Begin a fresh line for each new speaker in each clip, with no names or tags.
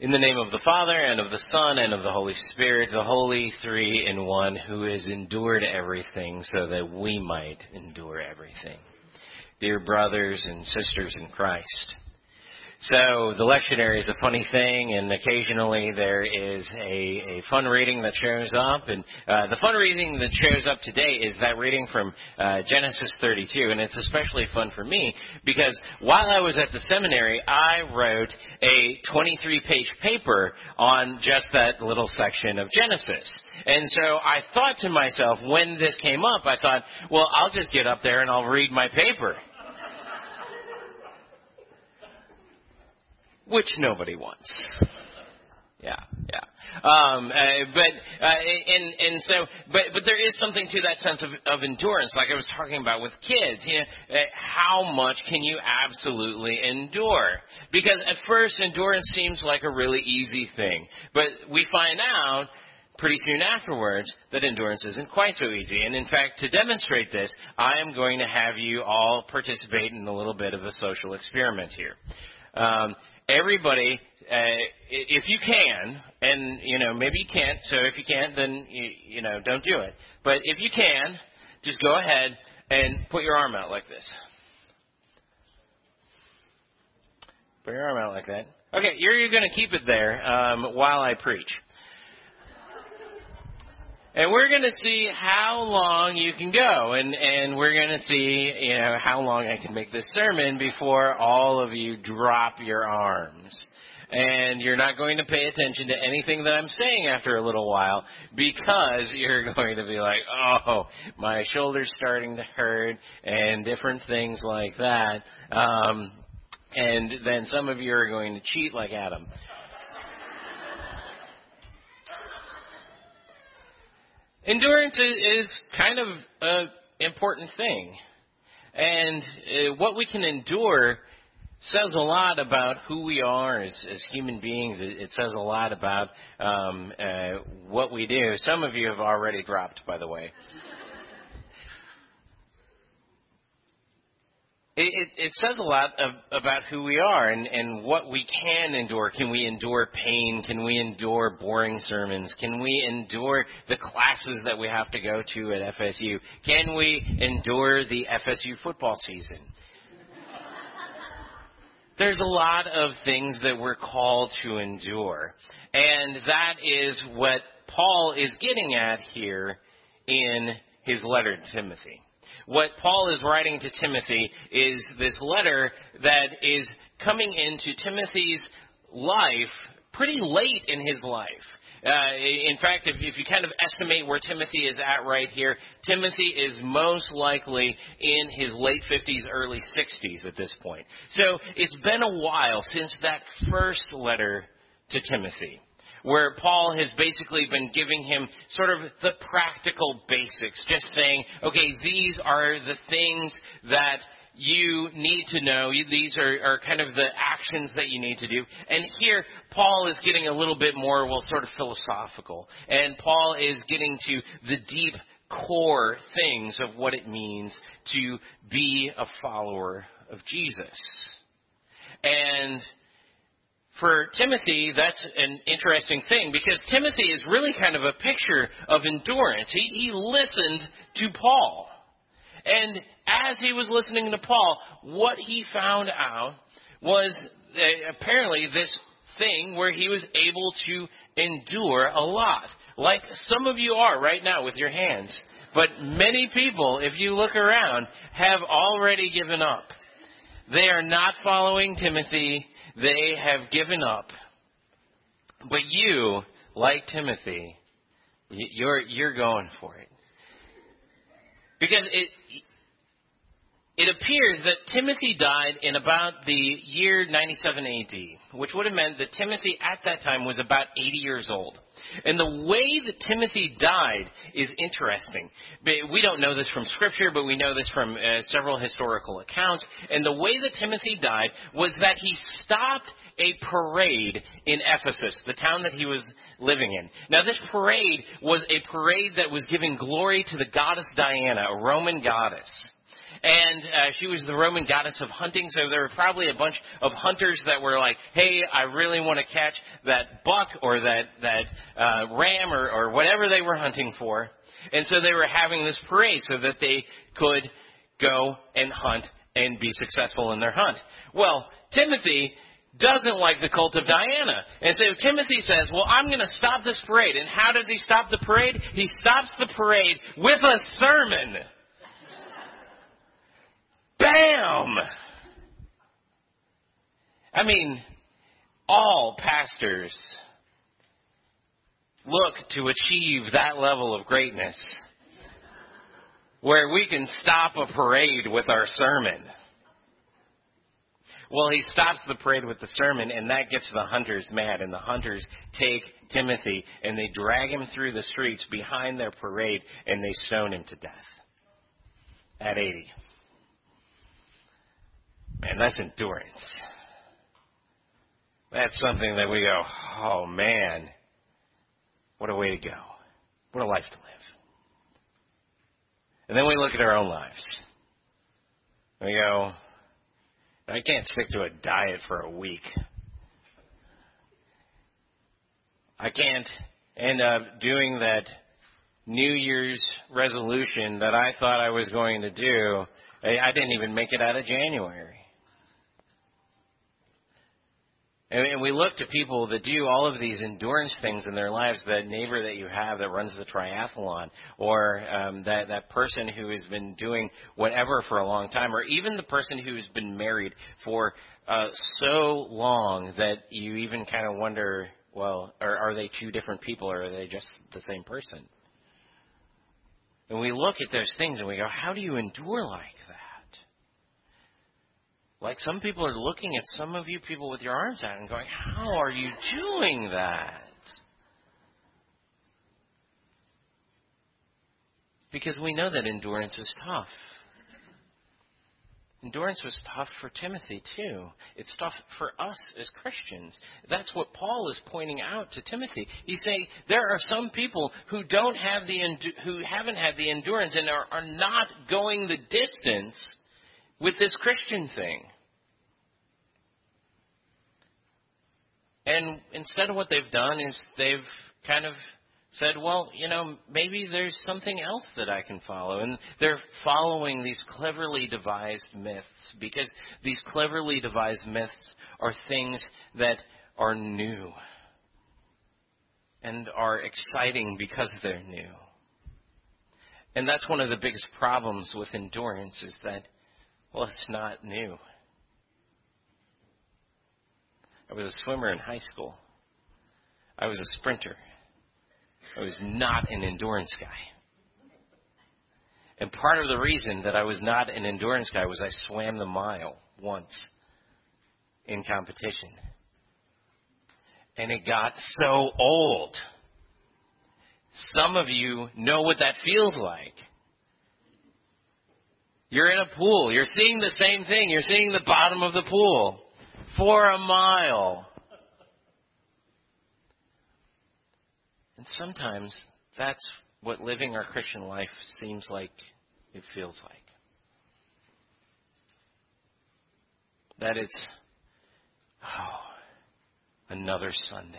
In the name of the Father, and of the Son, and of the Holy Spirit, the Holy Three in One, who has endured everything so that we might endure everything. Dear brothers and sisters in Christ, so the lectionary is a funny thing, and occasionally there is a, a fun reading that shows up. And uh, the fun reading that shows up today is that reading from uh, Genesis 32, and it's especially fun for me because while I was at the seminary, I wrote a 23-page paper on just that little section of Genesis. And so I thought to myself, when this came up, I thought, well, I'll just get up there and I'll read my paper. Which nobody wants. Yeah, yeah. Um, uh, but uh, and and so, but but there is something to that sense of, of endurance, like I was talking about with kids. You know, uh, how much can you absolutely endure? Because at first, endurance seems like a really easy thing, but we find out pretty soon afterwards that endurance isn't quite so easy. And in fact, to demonstrate this, I am going to have you all participate in a little bit of a social experiment here. Um, everybody, uh, if you can, and you know maybe you can't. So if you can't, then you, you know don't do it. But if you can, just go ahead and put your arm out like this. Put your arm out like that. Okay, you're, you're going to keep it there um, while I preach. And we're going to see how long you can go, and and we're going to see you know how long I can make this sermon before all of you drop your arms. And you're not going to pay attention to anything that I'm saying after a little while because you're going to be like, oh, my shoulder's starting to hurt and different things like that. Um, and then some of you are going to cheat like Adam. Endurance is kind of an important thing. And uh, what we can endure says a lot about who we are as, as human beings. It, it, says a lot about um, uh, what we do. Some of you have already dropped, by the way. It, it, says a lot of, about who we are and, and what we can endure. Can we endure pain? Can we endure boring sermons? Can we endure the classes that we have to go to at FSU? Can we endure the FSU football season? There's a lot of things that we're called to endure. And that is what Paul is getting at here in his letter to Timothy what Paul is writing to Timothy is this letter that is coming into Timothy's life pretty late in his life. Uh, in fact, if, if you kind of estimate where Timothy is at right here, Timothy is most likely in his late 50s, early 60s at this point. So it's been a while since that first letter to Timothy where Paul has basically been giving him sort of the practical basics, just saying, okay, these are the things that you need to know. These are, are kind of the actions that you need to do. And here, Paul is getting a little bit more, well, sort of philosophical. And Paul is getting to the deep core things of what it means to be a follower of Jesus. And for Timothy, that's an interesting thing because Timothy is really kind of a picture of endurance. He, he listened to Paul. And as he was listening to Paul, what he found out was apparently this thing where he was able to endure a lot. Like some of you are right now with your hands. But many people, if you look around, have already given up. They are not following Timothy they have given up. But you, like Timothy, you're, you're going for it. Because it, it appears that Timothy died in about the year 97 AD, which would have meant that Timothy at that time was about 80 years old. And the way that Timothy died is interesting. We don't know this from Scripture, but we know this from uh, several historical accounts. And the way that Timothy died was that he stopped a parade in Ephesus, the town that he was living in. Now, this parade was a parade that was giving glory to the goddess Diana, a Roman goddess. And uh, she was the Roman goddess of hunting. So there were probably a bunch of hunters that were like, "Hey, I really want to catch that buck or that that uh, ram or, or whatever they were hunting for." And so they were having this parade so that they could go and hunt and be successful in their hunt. Well, Timothy doesn't like the cult of Diana. And so Timothy says, well, I'm going to stop this parade. And how does he stop the parade? He stops the parade with a sermon. Bam! I mean, all pastors look to achieve that level of greatness where we can stop a parade with our sermon. Well, he stops the parade with the sermon, and that gets the hunters mad. And the hunters take Timothy and they drag him through the streets behind their parade and they stone him to death at 80. Man, that's endurance. That's something that we go, oh man, what a way to go. What a life to live. And then we look at our own lives. We go, I can't stick to a diet for a week. I can't end up doing that New Year's resolution that I thought I was going to do. I didn't even make it out of January. And we look to people that do all of these endurance things in their lives. That neighbor that you have that runs the triathlon, or um, that that person who has been doing whatever for a long time, or even the person who's been married for uh, so long that you even kind of wonder, well, are, are they two different people, or are they just the same person? And we look at those things and we go, how do you endure like? Like some people are looking at some of you people with your arms out and going, How are you doing that? Because we know that endurance is tough. Endurance was tough for Timothy too. It's tough for us as Christians. That's what Paul is pointing out to Timothy. He's saying there are some people who don't have the who haven't had the endurance and are, are not going the distance with this Christian thing. And instead of what they've done is they've kind of said, well, you know, maybe there's something else that I can follow. And they're following these cleverly devised myths because these cleverly devised myths are things that are new and are exciting because they're new. And that's one of the biggest problems with endurance is that, well, it's not new. I was a swimmer in high school. I was a sprinter. I was not an endurance guy. And part of the reason that I was not an endurance guy was I swam the mile once in competition. And it got so old. Some of you know what that feels like. You're in a pool. You're seeing the same thing. You're seeing the bottom of the pool for a mile. And sometimes that's what living our Christian life seems like it feels like. That it's, oh, another Sunday.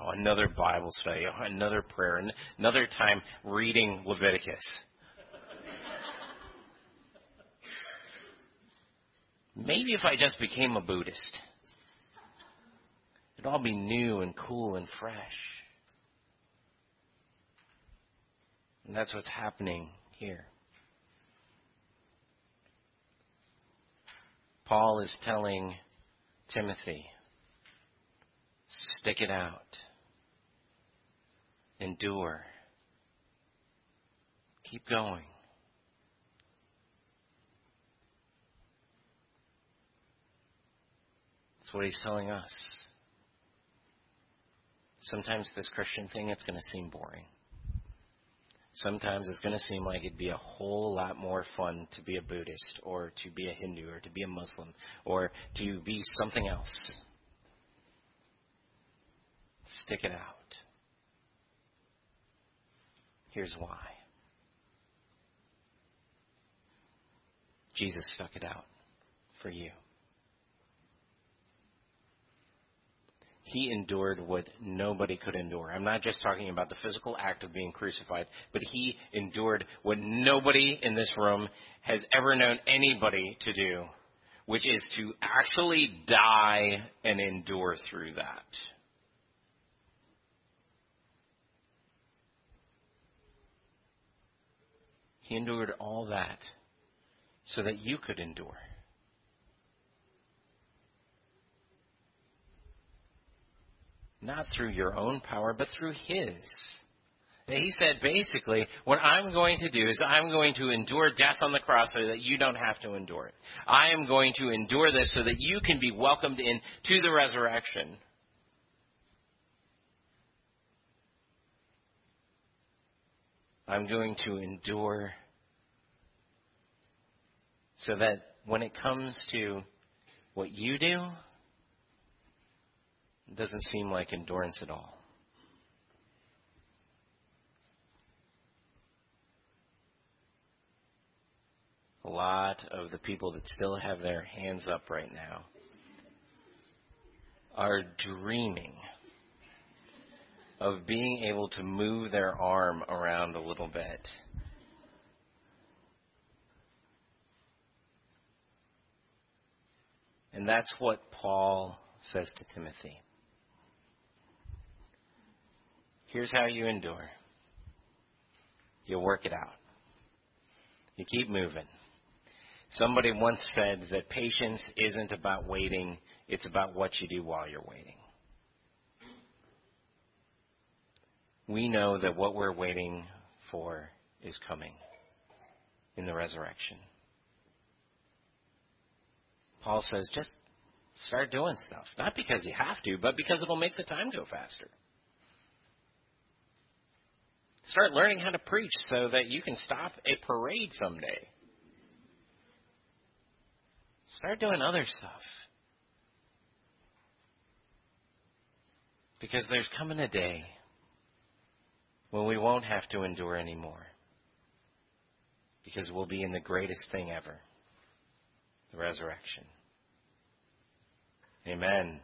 Oh, another Bible study. Oh, another prayer. Another time reading Leviticus. Maybe if I just became a Buddhist, it'd all be new and cool and fresh. And that's what's happening here. Paul is telling Timothy, stick it out, endure, keep going. What he's telling us. Sometimes this Christian thing, it's going to seem boring. Sometimes it's going to seem like it'd be a whole lot more fun to be a Buddhist or to be a Hindu or to be a Muslim or to be something else. Stick it out. Here's why. Jesus stuck it out for you. He endured what nobody could endure. I'm not just talking about the physical act of being crucified, but he endured what nobody in this room has ever known anybody to do, which is to actually die and endure through that. He endured all that so that you could endure. Not through your own power, but through His. He said basically, what I'm going to do is I'm going to endure death on the cross so that you don't have to endure it. I am going to endure this so that you can be welcomed in to the resurrection. I'm going to endure so that when it comes to what you do, it doesn't seem like endurance at all. A lot of the people that still have their hands up right now are dreaming of being able to move their arm around a little bit. And that's what Paul says to Timothy. Here's how you endure. You work it out. You keep moving. Somebody once said that patience isn't about waiting, it's about what you do while you're waiting. We know that what we're waiting for is coming in the resurrection. Paul says just start doing stuff. Not because you have to, but because it'll make the time go faster. Start learning how to preach so that you can stop a parade someday. Start doing other stuff. Because there's coming a day when we won't have to endure anymore. Because we'll be in the greatest thing ever the resurrection. Amen.